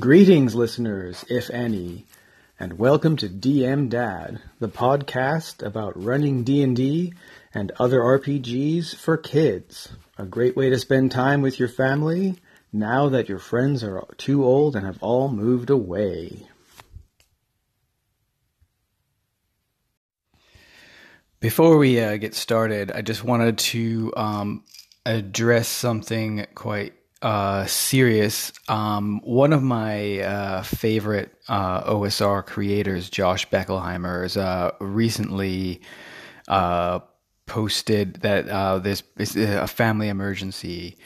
Greetings, listeners, if any, and welcome to DM Dad, the podcast about running D&D and other RPGs for kids. A great way to spend time with your family now that your friends are too old and have all moved away. Before we uh, get started, I just wanted to um, address something quite uh, serious. Um, one of my uh, favorite uh, OSR creators, Josh Beckelhimer, has uh, recently uh, posted that uh, there's a family emergency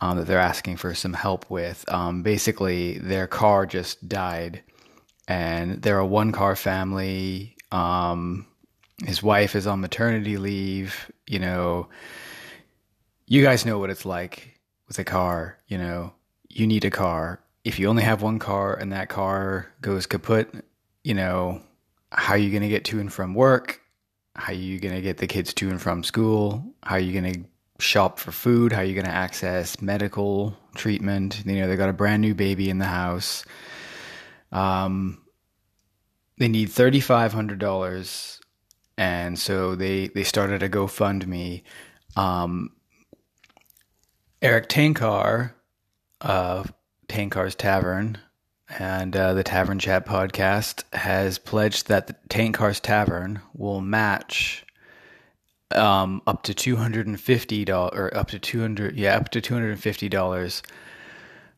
um, that they're asking for some help with. Um, basically, their car just died, and they're a one car family. Um, his wife is on maternity leave. You know, you guys know what it's like with a car. You know, you need a car. If you only have one car and that car goes kaput, you know, how are you going to get to and from work? How are you going to get the kids to and from school? How are you going to shop for food? How are you going to access medical treatment? You know, they got a brand new baby in the house. Um, they need thirty five hundred dollars and so they they started a GoFundMe. Um, Erik Tenkar of Tenkar's Tavern and uh, the Tavern Chat podcast has pledged that the Tenkar's Tavern will match um, up to two hundred and fifty dollars or up to two hundred yeah up to two hundred and fifty dollars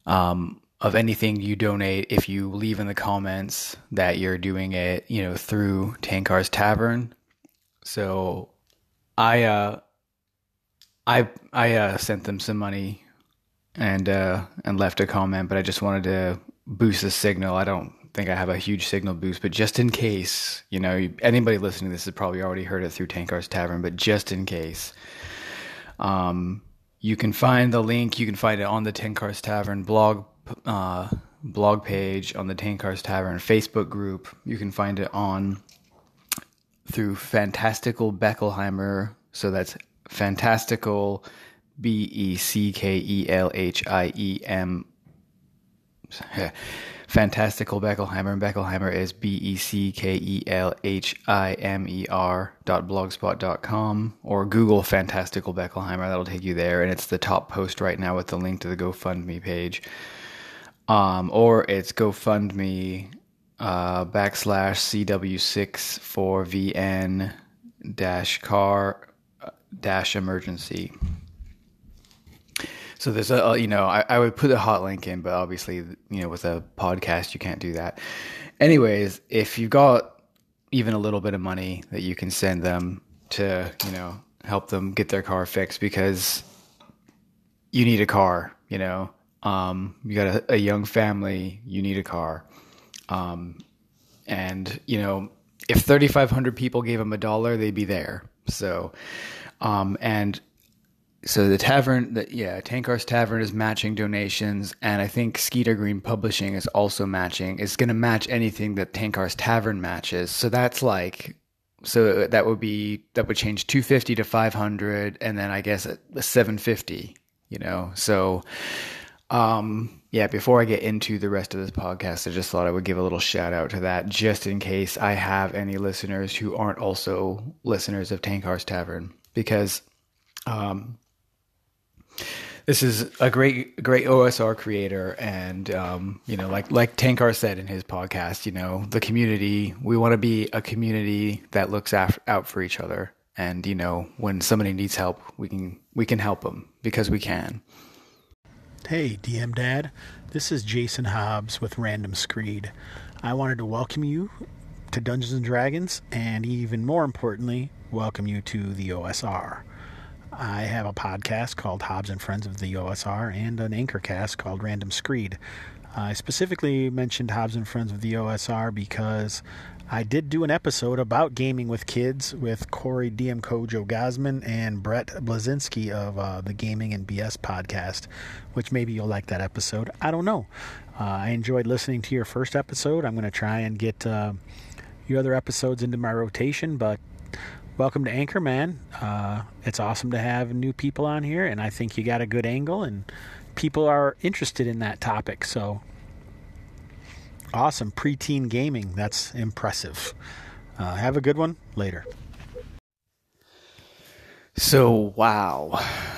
um, of anything you donate if you leave in the comments that you're doing it you know through Tenkar's Tavern. So I uh I I uh, sent them some money and uh and left a comment, but I just wanted to boost the signal. I don't think I have a huge signal boost, but just in case, you know, anybody listening to this has probably already heard it through Tenkar's Tavern, but just in case, um, you can find the link. You can find it on the Tenkar's Tavern blog uh, blog page, on the Tenkar's Tavern Facebook group. You can find it on through Fantastical Beckelhimer. So that's Fantastical, B E C K E L H I E M. Fantastical Beckelhimer. And Beckelhimer is B E C K E L H I M E R dot blogspot dot com or Google Fantastical Beckelhimer. That'll take you there. And it's the top post right now with the link to the GoFundMe page. Um, or it's GoFundMe uh, backslash CW6 for VN dash car dash emergency. So there's a, you know, I, I would put a hot link in, but obviously, you know, with a podcast, you can't do that. Anyways, if you've got even a little bit of money that you can send them to, you know, help them get their car fixed because you need a car, you know, um, you got a, a young family, you need a car. Um, and you know, if 3,500 people gave them a dollar, they'd be there. So, um, and so the tavern, the, yeah, Tenkar's Tavern is matching donations, and I think Skeeter Green Publishing is also matching. It's going to match anything that Tenkar's Tavern matches. So that's like, so that would be that would change 250 to 500, and then I guess 750. You know, so um, yeah, before I get into the rest of this podcast, I just thought I would give a little shout out to that just in case I have any listeners who aren't also listeners of Tenkar's Tavern because um, this is a great great OSR creator and um, you know like like Tenkar said in his podcast, you know, the community, we want to be a community that looks af- out for each other and you know, when somebody needs help, we can we can help them because we can. Hey, DM Dad. This is Jason Hobbs with Random Screed. I wanted to welcome you to Dungeons and Dragons, and even more importantly, welcome you to the OSR. I have a podcast called Hobbs and Friends of the OSR and an anchor cast called Random Screed. I specifically mentioned Hobbs and Friends of the OSR because I did do an episode about gaming with kids with Corey DM Kojo Gosman and Brett Blazinski of uh, the Gaming and BS podcast, which maybe you'll like that episode. I don't know. Uh, I enjoyed listening to your first episode. I'm going to try and get uh, your other episodes into my rotation, but welcome to Anchorman. Uh, it's awesome to have new people on here, and I think you got a good angle, and people are interested in that topic. So Awesome. Preteen gaming. That's impressive. Uh, have a good one later. So, wow.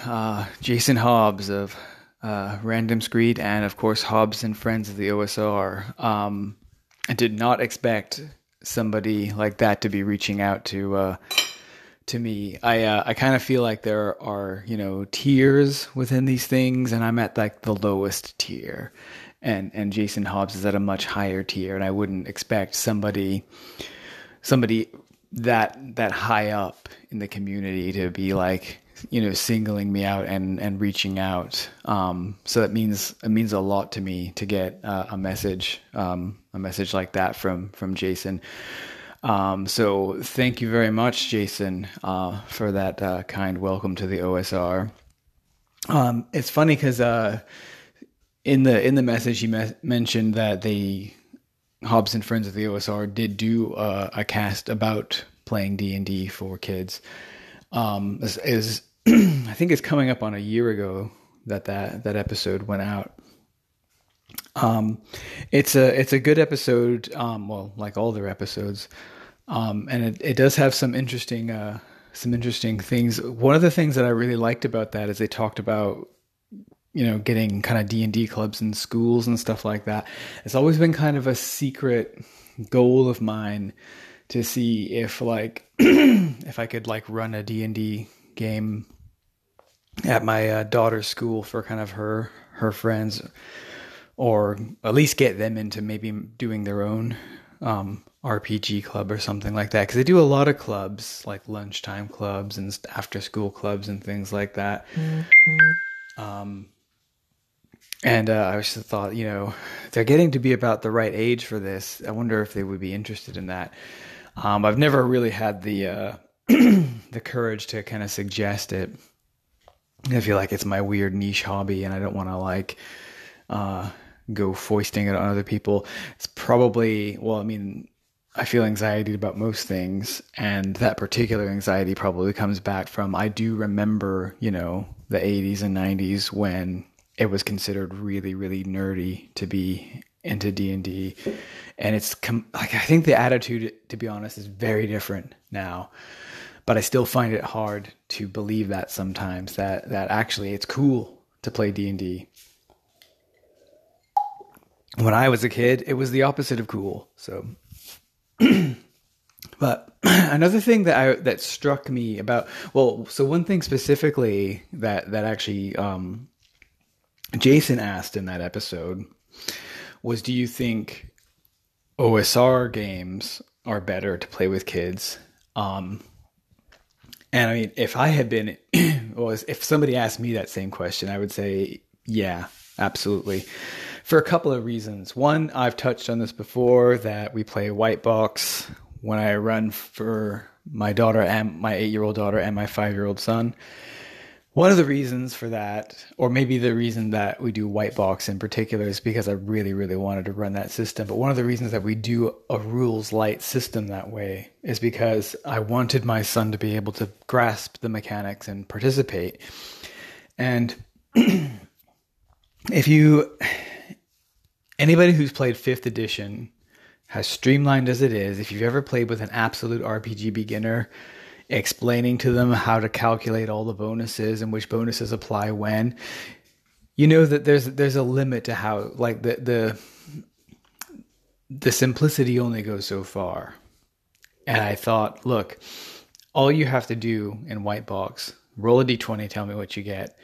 Uh, Jason Hobbs of uh, Random Screed and, of course, Hobbs and Friends of the OSR. Um, I did not expect somebody like that to be reaching out to uh, to me. I uh, I kind of feel like there are you know tiers within these things, and I'm at like the lowest tier, and and Jason Hobbs is at a much higher tier, and I wouldn't expect somebody somebody that that high up in the community to be like you know singling me out and and reaching out um, so that means it means a lot to me to get uh, a message um, a message like that from from Jason um, so thank you very much Jason uh, for that uh, kind welcome to the OSR um, it's funny because uh, in the in the message you me- mentioned that the Hobbs and Friends of the OSR did do uh, a cast about playing D and D for kids. Um, is, is I think it's coming up on a year ago that that that episode went out. Um, it's a it's a good episode. Um, well, like all their episodes, um, and it, it does have some interesting uh, some interesting things. One of the things that I really liked about that is they talked about you know getting kind of d&d clubs in schools and stuff like that it's always been kind of a secret goal of mine to see if like if i could like run a d&d game at my uh, daughter's school for kind of her her friends or at least get them into maybe doing their own um, RPG club or something like that because they do a lot of clubs like lunchtime clubs and after school clubs and things like that. Mm-hmm. Um, and uh, I just thought, you know, they're getting to be about the right age for this. I wonder if they would be interested in that. Um, I've never really had the uh, the courage to kind of suggest it. I feel like it's my weird niche hobby, and I don't want to like uh, go foisting it on other people. It's probably well, I mean, I feel anxiety about most things, and that particular anxiety probably comes back from I do remember, you know, the 80s and 90s when it was considered really really nerdy to be into D&D and it's com- like I think the attitude to be honest is very different now. But I still find it hard to believe that sometimes that that actually it's cool to play D&D when I was a kid it was the opposite of cool so but another thing that I that struck me about well so one thing specifically that that actually um Jason asked in that episode was do you think OSR games are better to play with kids? Um, and I mean, if I had been, well, if somebody asked me that same question, I would say, yeah, absolutely. For a couple of reasons. One, I've touched on this before that we play white box when I run for my daughter and my eight year old daughter and my five year old son. One of the reasons for that, or maybe the reason that we do white box in particular, is because I really, really wanted to run that system. But one of the reasons that we do a rules light system that way is because I wanted my son to be able to grasp the mechanics and participate. And if you, anybody who's played fifth edition, as streamlined as it is, if you've ever played with an absolute RPG beginner, explaining to them how to calculate all the bonuses and which bonuses apply when you know that there's there's a limit to how like the the the simplicity only goes so far. And i thought look all you have to do in white box roll a d20 tell me what you get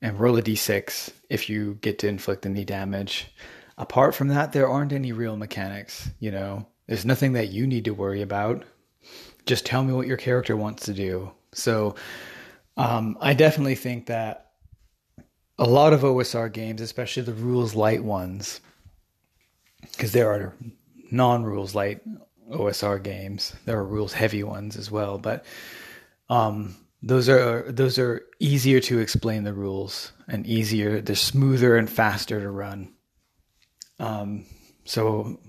and roll a d6 if you get to inflict any damage apart from that there aren't any real mechanics you know there's nothing that you need to worry about just tell me what your character wants to do. So um, I definitely think that a lot of OSR games, especially the rules light ones, because there are non rules light OSR games. There are rules heavy ones as well, but um, those are those are easier to explain the rules and easier. They're smoother and faster to run. Um, so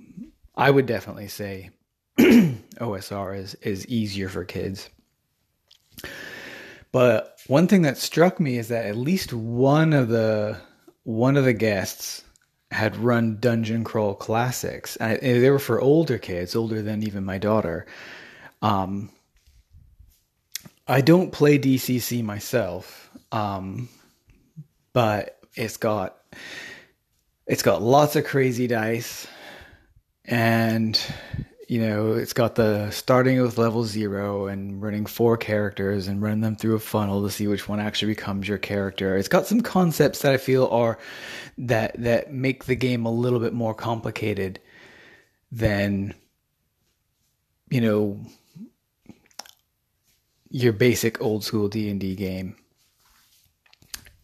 I would definitely say OSR is is easier for kids. But one thing that struck me is that at least one of the one of the guests had run Dungeon Crawl Classics. And they were for older kids, older than even my daughter. Um, I don't play DCC myself, um, but it's got it's got lots of crazy dice, and you know it's got the starting with level zero and running four characters and running them through a funnel to see which one actually becomes your character. It's got some concepts that I feel are that that make the game a little bit more complicated than you know your basic old school D and D game.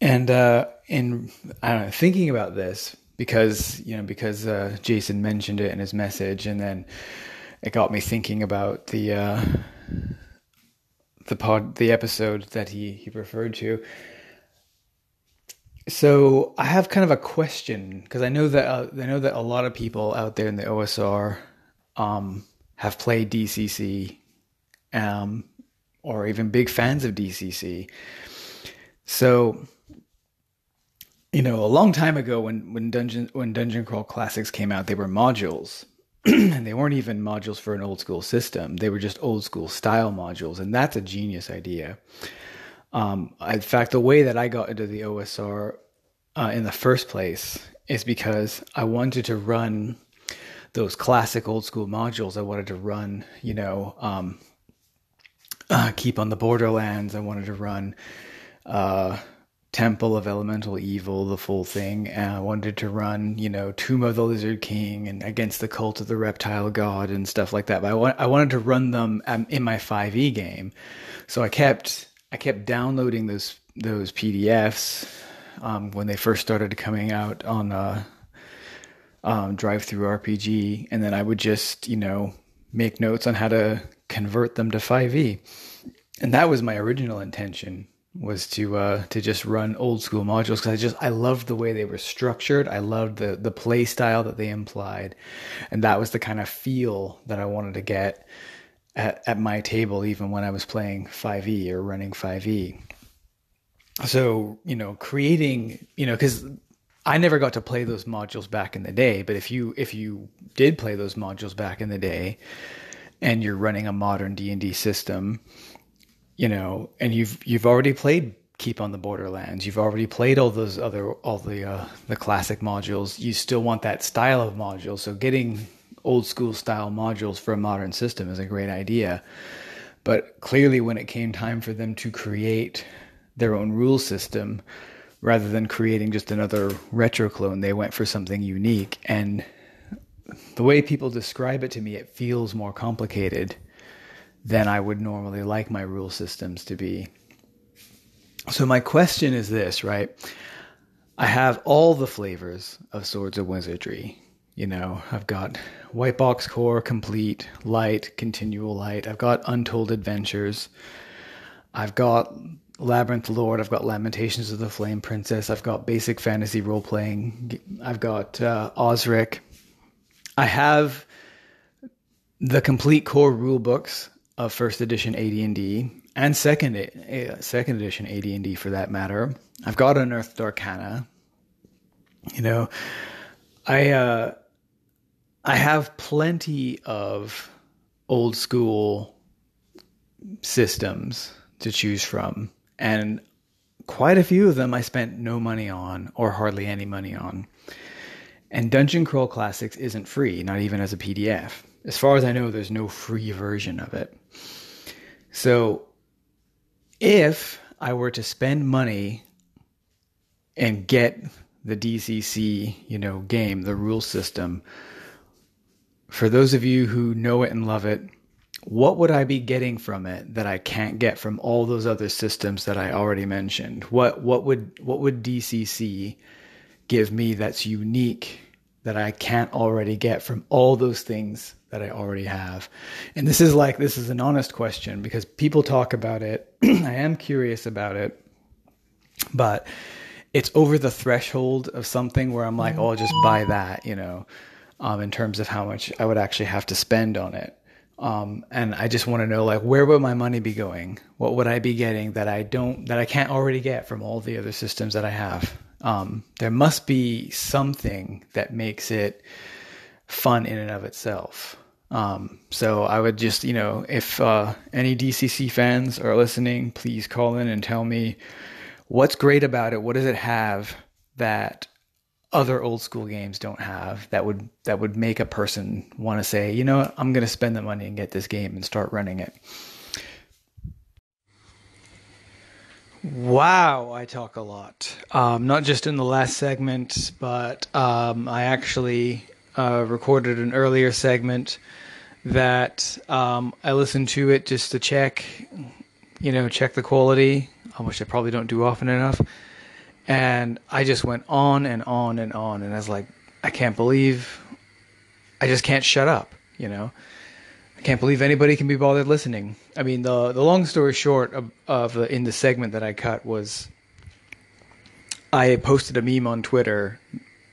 And uh, in I don't know, thinking about this because you know because uh, Jason mentioned it in his message, and then it got me thinking about the uh, the pod the episode that he he referred to. So I have kind of a question because I know that uh, I know that a lot of people out there in the OSR um, have played DCC, um, or even big fans of DCC. So, you know, a long time ago when when Dungeon when Dungeon Crawl Classics came out, they were modules. and they weren't even modules for an old school system. They were just old school style modules, and that's a genius idea. Um, in fact, the way that I got into the OSR uh, in the first place is because I wanted to run those classic old school modules. I wanted to run, you know, um, uh, keep on the Borderlands. I wanted to run uh, Temple of Elemental Evil, the full thing. And I wanted to run, you know, Tomb of the Lizard King and Against the Cult of the Reptile God and stuff like that. But I, want, I wanted to run them um, in my 5e game, so I kept I kept downloading those those PDFs um, when they first started coming out on uh, um, RPG, and then I would just you know make notes on how to convert them to 5e. And that was my original intention was to uh, to just run old school modules because I just I loved the way they were structured. I loved the the play style that they implied, and that was the kind of feel that I wanted to get at, at my table, even when I was playing 5e or running 5e. So you know, creating you know because I never got to play those modules back in the day, but if you if you did play those modules back in the day, and you're running a modern D and D system, you know, and you've you've already played Keep on the Borderlands, you've already played all those other all the uh, the classic modules. You still want that style of module, so getting old school style modules for a modern system is a great idea. But clearly, when it came time for them to create their own rule system, rather than creating just another retro clone, they went for something unique. And the way people describe it to me, it feels more complicated than I would normally like my rule systems to be. So my question is this, right? I have all the flavors of Swords of Wizardry. You know, I've got White Box Core, Complete, Light, Continual Light. I've got Untold Adventures. I've got Labyrinth Lord. I've got Lamentations of the Flame Princess. I've got basic fantasy role playing. I've got uh, Osric. I have the complete core rule books of first edition AD&D and second uh, second edition AD&D for that matter. I've got Unearthed Arcana. You know, I uh, I have plenty of old school systems to choose from, and quite a few of them I spent no money on or hardly any money on. And Dungeon Crawl Classics isn't free, not even as a PDF. As far as I know, there's no free version of it. So if I were to spend money and get the DCC, you know, game, the rule system, for those of you who know it and love it, what would I be getting from it that I can't get from all those other systems that I already mentioned? What what would what would DCC give me that's unique that I can't already get from all those things that I already have? And this is like, this is an honest question because people talk about it. I am curious about it, but it's over the threshold of something where I'm like, oh, I'll just buy that, you know, um, in terms of how much I would actually have to spend on it. Um, and I just want to know, like, where would my money be going? What would I be getting that I don't, that I can't already get from all the other systems that I have? Um, there must be something that makes it fun in and of itself. Um, so I would just, you know, if uh, any DCC fans are listening, please call in and tell me what's great about it. What does it have that other old school games don't have that would that would make a person want to say, you know, what, I'm going to spend the money and get this game and start running it. Wow, I talk a lot. Um, not just in the last segment, but um, I actually uh, recorded an earlier segment that um, I listened to it just to check, you know, check the quality, which I probably don't do often enough. And I just went on and on and on, and I was like, I can't believe, I just can't shut up, you know. I can't believe anybody can be bothered listening. I mean, the the long story short of, of the, in the segment that I cut was, I posted a meme on Twitter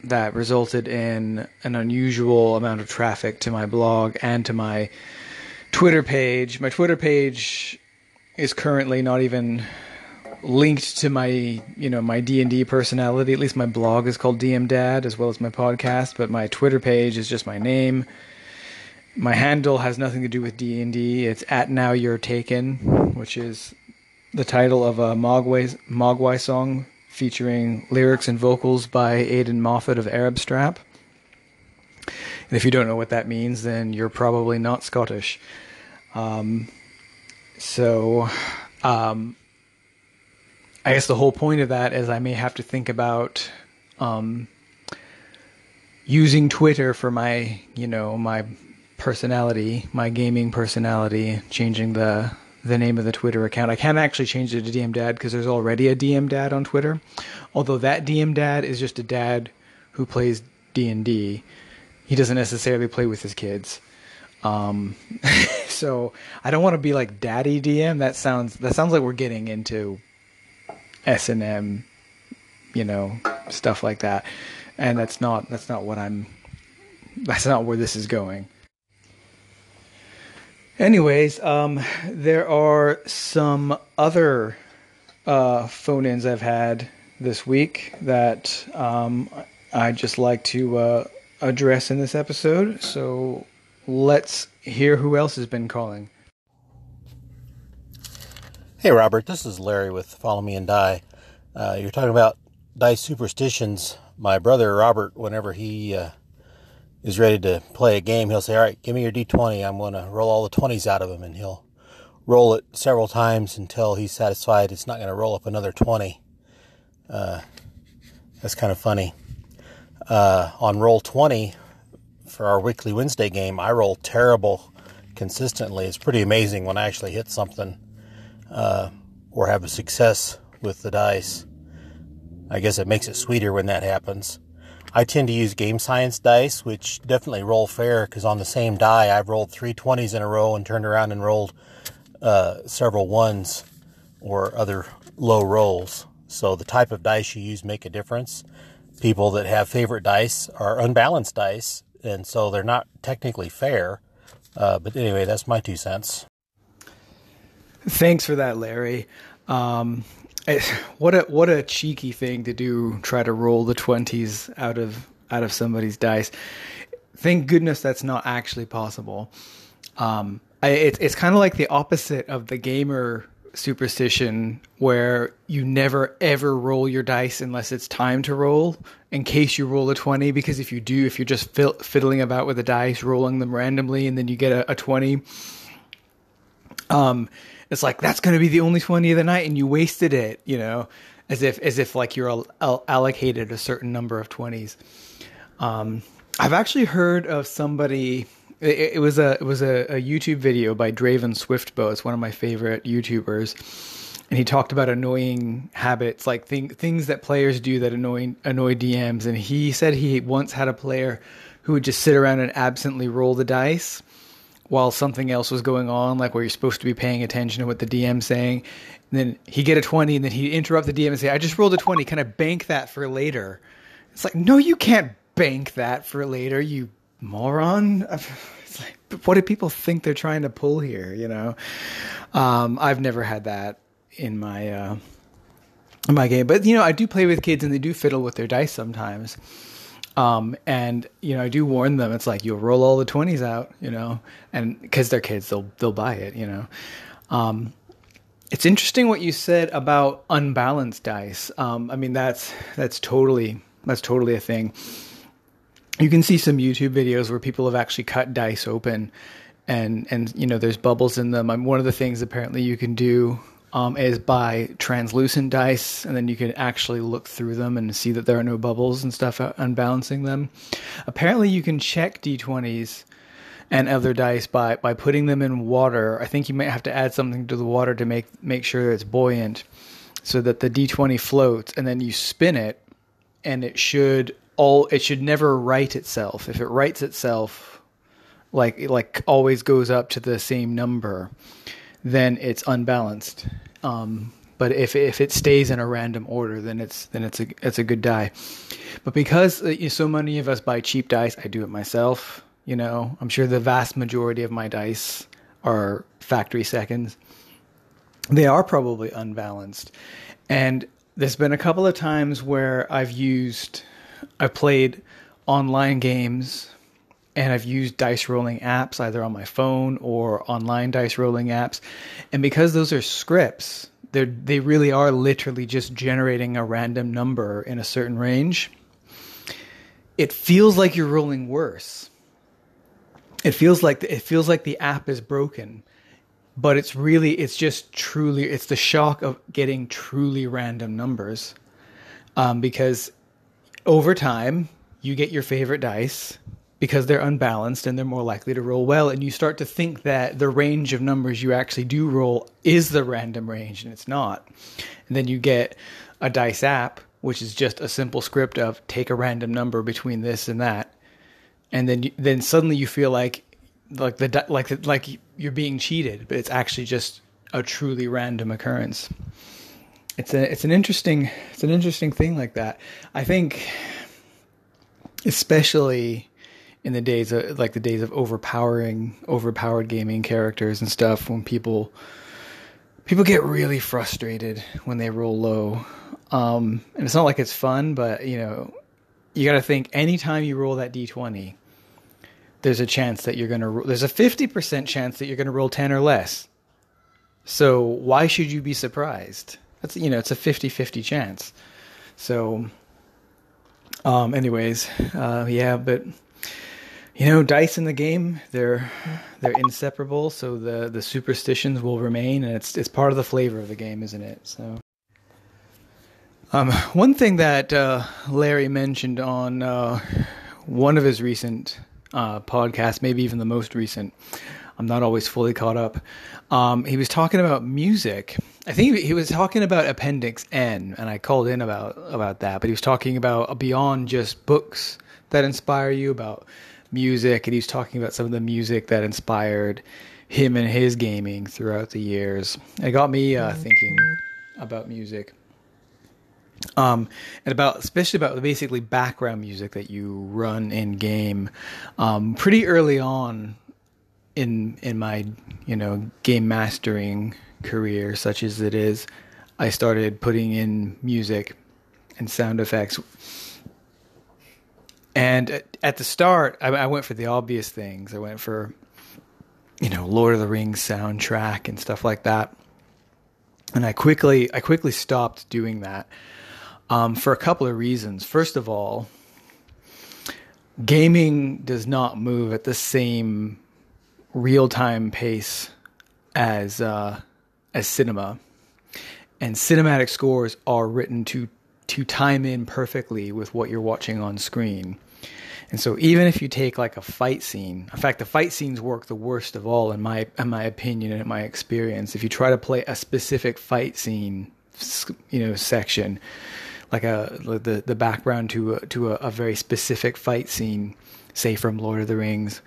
that resulted in an unusual amount of traffic to my blog and to my Twitter page. My Twitter page is currently not even linked to my you know my D&D personality. At least my blog is called DM Dad as well as my podcast, but my Twitter page is just my name. My handle has nothing to do with D&D. It's at now you're taken, which is the title of a Mogwai Mogwai song featuring lyrics and vocals by Aidan Moffat of Arab Strap. And if you don't know what that means, then you're probably not Scottish. Um, so, um, I guess the whole point of that is I may have to think about um, using Twitter for my, you know, my personality, my gaming personality, changing the the name of the Twitter account. I can't actually change it to DM Dad because there's already a DM Dad on Twitter. Although that DM Dad is just a dad who plays D and D. He doesn't necessarily play with his kids. Um, so I don't want to be like Daddy DM. That sounds that sounds like we're getting into S and M, you know, stuff like that. And that's not that's not what I'm. That's not where this is going. Anyways, um, there are some other uh, phone ins I've had this week that um, I'd just like to uh, address in this episode. So let's hear who else has been calling. Hey, Robert, this is Larry with Follow Me and Die. Uh, you're talking about die superstitions. My brother Robert, whenever he uh, is ready to play a game, he'll say, All right, give me your d20. I'm going to roll all the 20s out of him. And he'll roll it several times until he's satisfied it's not going to roll up another 20. Uh, that's kind of funny. Uh, on roll 20 for our weekly Wednesday game, I roll terrible consistently. It's pretty amazing when I actually hit something uh, or have a success with the dice. I guess it makes it sweeter when that happens. I tend to use game science dice, which definitely roll fair because on the same die, I've rolled three 20s in a row and turned around and rolled uh, several ones or other low rolls. So the type of dice you use make a difference. People that have favorite dice are unbalanced dice, and so they're not technically fair. Uh, but anyway, that's my two cents. Thanks for that, Larry. Um, what a what a cheeky thing to do try to roll the 20s out of out of somebody's dice. Thank goodness that's not actually possible. Um, I, it, it's kind of like the opposite of the gamer superstition where you never ever roll your dice unless it's time to roll in case you roll a 20 because if you do if you're just fiddling about with the dice rolling them randomly and then you get a, a 20 um it's like that's going to be the only 20 of the night and you wasted it you know as if as if like you're allocated a certain number of 20s um, i've actually heard of somebody it, it was a it was a, a, youtube video by draven swiftbow. It's one of my favorite youtubers. And he talked about annoying habits like thing, things that players do that annoy annoy dms and he said he once had a player who would just sit around and absently roll the dice while something else was going on, like where you're supposed to be paying attention to what the DM's saying. And then he get a 20 and then he interrupt the DM and say, I just rolled a 20. Can I bank that for later? It's like, no, you can't bank that for later, you moron. It's like, what do people think they're trying to pull here? You know, um, I've never had that in my, uh, in my game. But you know, I do play with kids, and they do fiddle with their dice sometimes. Um, and you know, I do warn them. It's like you'll roll all the twenties out, you know, and because they're kids, they'll they'll buy it, you know. Um, it's interesting what you said about unbalanced dice. Um, I mean, that's that's totally that's totally a thing. You can see some YouTube videos where people have actually cut dice open, and and you know there's bubbles in them. Um, one of the things apparently you can do um, is by translucent dice, and then you can actually look through them and see that there are no bubbles and stuff unbalancing them. Apparently, you can check d20s and other dice by by putting them in water. I think you might have to add something to the water to make make sure it's buoyant, so that the d20 floats, and then you spin it, and it should all it should never right itself. If it rights itself, like like always goes up to the same number then it's unbalanced. Um, but if if it stays in a random order, then it's then it's a it's a good die. But because uh, so many of us buy cheap dice, I do it myself. You know, I'm sure the vast majority of my dice are factory seconds. They are probably unbalanced, and there's been a couple of times where I've used, I've played online games and I've used dice rolling apps either on my phone or online dice rolling apps. And because those are scripts, they they really are literally just generating a random number in a certain range. It feels like you're rolling worse. It feels like it feels like the app is broken, but it's really it's just truly it's the shock of getting truly random numbers, um, because over time you get your favorite dice because they're unbalanced and they're more likely to roll well. And you start to think that the range of numbers you actually do roll is the random range, and it's not. And then you get a dice app, which is just a simple script of take a random number between this and that, and then you, then suddenly you feel like like the like like you're being cheated, but it's actually just a truly random occurrence. It's a it's an interesting it's an interesting thing like that. I think especially in the days of like the days of overpowering overpowered gaming characters and stuff when people people get really frustrated when they roll low. Um, and it's not like it's fun but you know you got to think anytime you roll that d20 there's a chance that you're going to there's a 50% chance that you're going to roll 10 or less. So why should you be surprised? That's you know it's a 50-50 chance. So um anyways uh yeah but you know, dice in the game, they're they're inseparable, so the the superstitions will remain and it's it's part of the flavor of the game, isn't it? So um, one thing that uh, Larry mentioned on uh, one of his recent uh, podcasts, maybe even the most recent, I'm not always fully caught up. Um, he was talking about music. I think he was talking about Appendix N, and I called in about about that. But he was talking about beyond just books that inspire you, about music, and he's talking about some of the music that inspired him and his gaming throughout the years. It got me uh, thinking about music. Um, and about especially about basically background music that you run in game. Um, pretty early on in in my you know game mastering career, such as it is, I started putting in music and sound effects and at the start, I, I, went for the obvious things. I went for, you know, Lord of the Rings soundtrack and stuff like that. And I quickly, I quickly stopped doing that um, for a couple of reasons. First of all, gaming does not move at the same real time pace as uh, as cinema, and cinematic scores are written to to time in perfectly with what you're watching on screen. And so even if you take like a fight scene, in fact, the fight scenes work the worst of all in my in my opinion and in my experience. If you try to play a specific fight scene, you know, section, like a the the background to a, to a, a very specific fight scene, say from Lord of the Rings,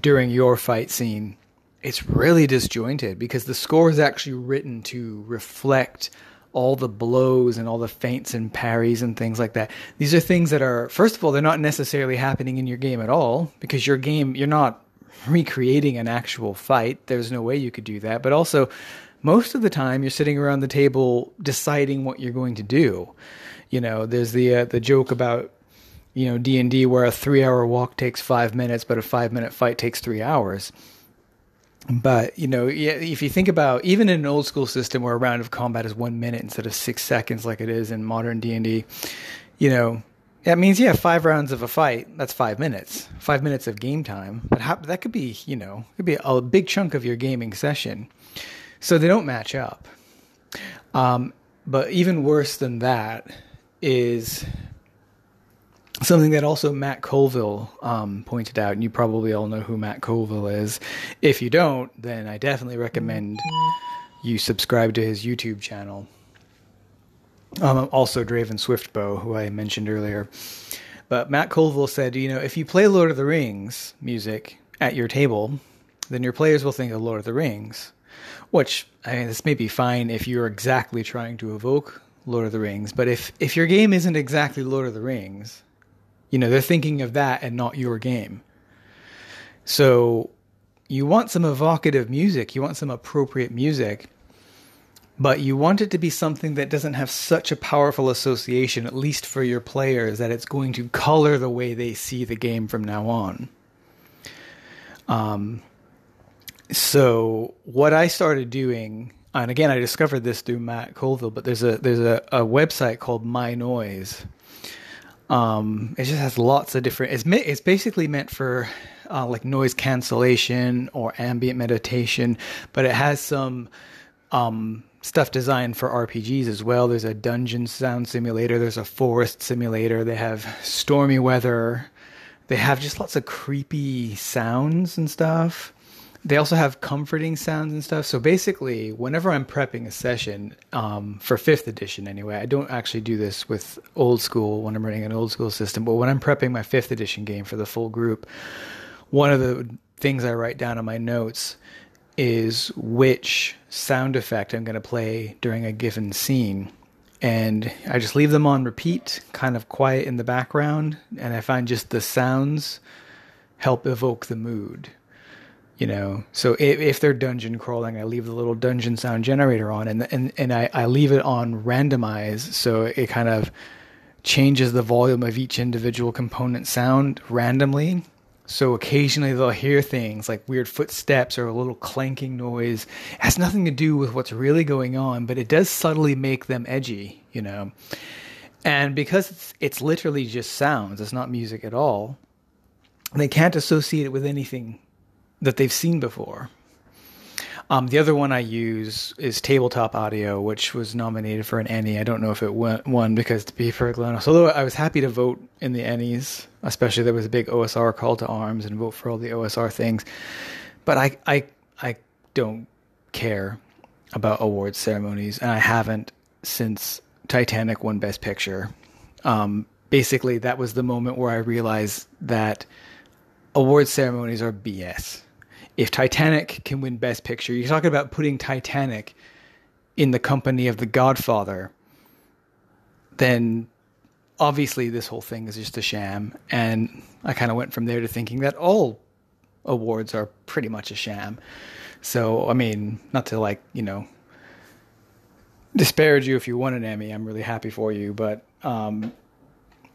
during your fight scene, it's really disjointed because the score is actually written to reflect all the blows and all the feints and parries and things like that. These are things that are, first of all, they're not necessarily happening in your game at all because your game, you're not recreating an actual fight. There's no way you could do that. But also, most of the time you're sitting around the table deciding what you're going to do. You know, there's the uh, the joke about you know D and D where a three hour walk takes five minutes, but a five minute fight takes three hours. But you know, if you think about even in an old school system where a round of combat is one minute instead of six seconds, like it is in modern D and D, you know, that means yeah, five rounds of a fight. That's five minutes. Five minutes of game time. But how, that could be, you know, could be a big chunk of your gaming session. So they don't match up. Um, but even worse than that is something that also Matt Colville um, pointed out, and you probably all know who Matt Colville is. If you don't, then I definitely recommend you subscribe to his YouTube channel. Um, also, Draven Swiftbow, who I mentioned earlier. But Matt Colville said, you know, if you play Lord of the Rings music at your table, then your players will think of Lord of the Rings. Which, I mean, this may be fine if you're exactly trying to evoke Lord of the Rings, but if, if your game isn't exactly Lord of the Rings, you know, they're thinking of that and not your game. So you want some evocative music, you want some appropriate music, but you want it to be something that doesn't have such a powerful association, at least for your players, that it's going to color the way they see the game from now on. Um, so what I started doing, and again, I discovered this through Matt Colville, but there's a there's a, a website called My Noise. Um, it just has lots of different. It's it's basically meant for uh, like noise cancellation or ambient meditation, but it has some um, stuff designed for RPGs as well. There's a dungeon sound simulator, there's a forest simulator, they have stormy weather, they have just lots of creepy sounds and stuff. They also have comforting sounds and stuff. So basically, whenever I'm prepping a session um, for fifth edition, anyway, I don't actually do this with old school when I'm running an old school system. But when I'm prepping my fifth edition game for the full group, one of the things I write down in my notes is which sound effect I'm going to play during a given scene. And I just leave them on repeat, kind of quiet in the background. And I find just the sounds help evoke the mood. You know, so if, if they're dungeon crawling, I leave the little dungeon sound generator on, and and and I, I leave it on randomize, so it kind of changes the volume of each individual component sound randomly so occasionally they'll hear things like weird footsteps or a little clanking noise. It has nothing to do with what's really going on, but it does subtly make them edgy, you know. And because it's, it's literally just sounds, it's not music at all, they can't associate it with anything that they've seen before. Um, the other one I use is Tabletop Audio, which was nominated for an ENnie. I don't know if it won because, to be perfectly honest, although I was happy to vote in the ENnies, especially there was a big OSR call to arms and vote for all the OSR things. But I, I, I don't care about awards ceremonies, and I haven't since Titanic won Best Picture. Um, basically, that was the moment where I realized that award ceremonies are BS if Titanic can win Best Picture, you're talking about putting Titanic in the company of The Godfather, then obviously this whole thing is just a sham. And I kind of went from there to thinking that all awards are pretty much a sham. So, I mean, not to like, you know, disparage you if you won an Emmy. I'm really happy for you. But um,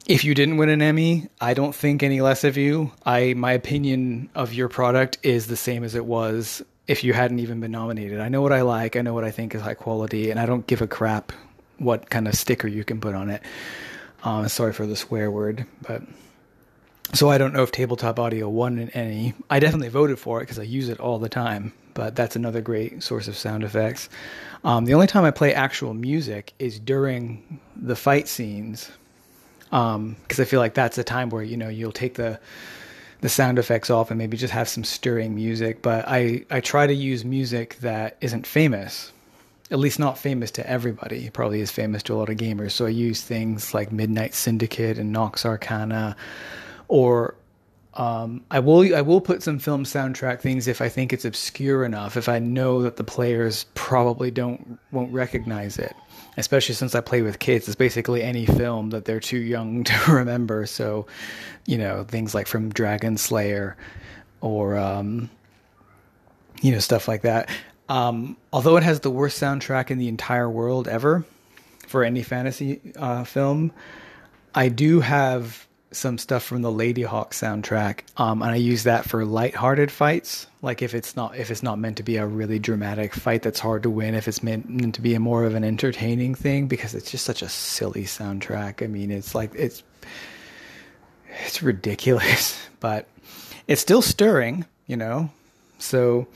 if you didn't win an Emmy, I don't think any less of you. I my opinion of your product is the same as it was if you hadn't even been nominated. I know what I like, I know what I think is high quality, and I don't give a crap what kind of sticker you can put on it. Um, sorry for the swear word, but so I don't know if tabletop audio won an Emmy. I definitely voted for it because I use it all the time. But that's another great source of sound effects. Um, the only time I play actual music is during the fight scenes because um, I feel like that's a time where you know you'll take the the sound effects off and maybe just have some stirring music. But I I try to use music that isn't famous, at least not famous to everybody. It probably is famous to a lot of gamers. So I use things like Midnight Syndicate and Nox Arcana, or um, I will I will put some film soundtrack things if I think it's obscure enough. If I know that the players probably don't won't recognize it especially since I play with kids. It's basically any film that they're too young to remember. So, you know, things like from Dragon Slayer or, um, you know, stuff like that. Um, although it has the worst soundtrack in the entire world ever for any fantasy uh, film, I do have some stuff from the Ladyhawke soundtrack, um, and I use that for light-hearted fights. Like if it's not if it's not meant to be a really dramatic fight that's hard to win, if it's meant, meant to be a more of an entertaining thing, because it's just such a silly soundtrack. I mean, it's like it's it's ridiculous, but it's still stirring, you know. So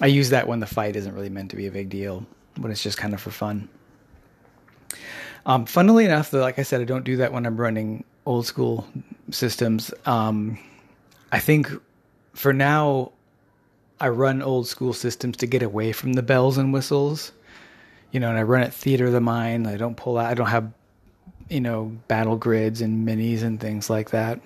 I use that when the fight isn't really meant to be a big deal, when it's just kind of for fun. Um, funnily enough, though, like I said, I don't do that when I'm running old school systems. Um, I think for now, I run old school systems to get away from the bells and whistles. You know, and I run at Theater of the Mind. I don't pull out. I don't have, you know, battle grids and minis and things like that.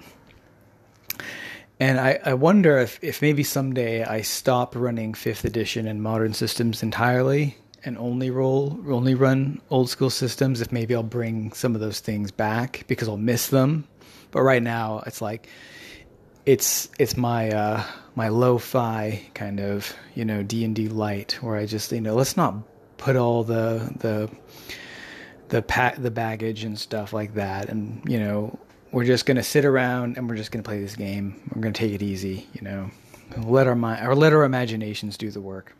And I, I wonder if, if maybe someday I stop running fifth edition and modern systems entirely and only roll only run old school systems if maybe I'll bring some of those things back because I'll miss them. But right now it's like it's it's my uh my lo-fi kind of, you know, D&D light where I just, you know, let's not put all the the the pack the baggage and stuff like that and, you know, we're just going to sit around and we're just going to play this game. We're going to take it easy, you know. Let our mind or let our imaginations do the work.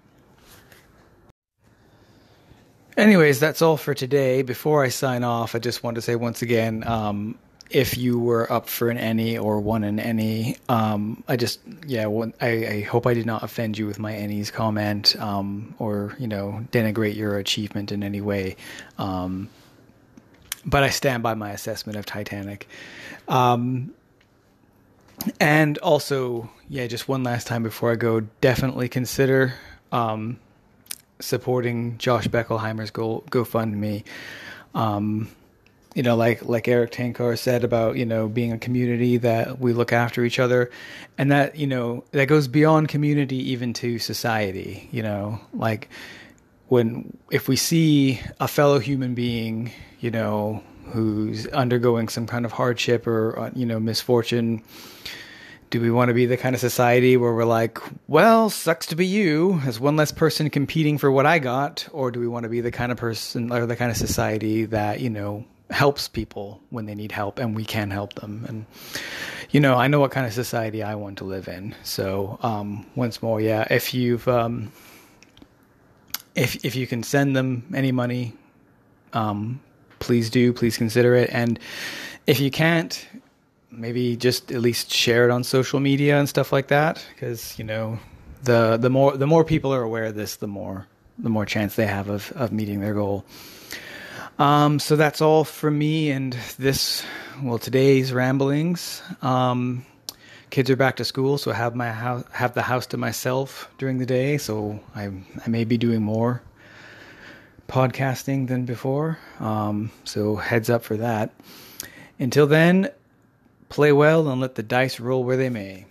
Anyways, that's all for today. Before I sign off, I just want to say once again, um, if you were up for an ENnie or won an ENnie, um, I just yeah, one, I, I, hope I did not offend you with my ENnies comment um, or you know denigrate your achievement in any way. Um, but I stand by my assessment of Titanic. Um, and also, yeah, just one last time before I go, definitely consider um, supporting Josh Beckelhimer's Go GoFundMe. Um, you know, like like Erik Tenkar said about you know being a community that we look after each other, and that you know that goes beyond community even to society. You know, like when if we see a fellow human being, you know, who's undergoing some kind of hardship or uh, you know misfortune do we want to be the kind of society where we're like, well, sucks to be you as one less person competing for what I got? Or do we want to be the kind of person or the kind of society that, you know, helps people when they need help and we can help them? And, you know, I know what kind of society I want to live in. So, um, once more, yeah, if you've, um, if, if you can send them any money, um, please do, please consider it. And if you can't, maybe just at least share it on social media and stuff like that because you know the the more the more people are aware of this the more the more chance they have of of meeting their goal. Um, so that's all from me and this well today's ramblings. Um, kids are back to school so I have my house have the house to myself during the day so I I may be doing more podcasting than before. Um, so heads up for that. Until then Play well and let the dice roll where they may.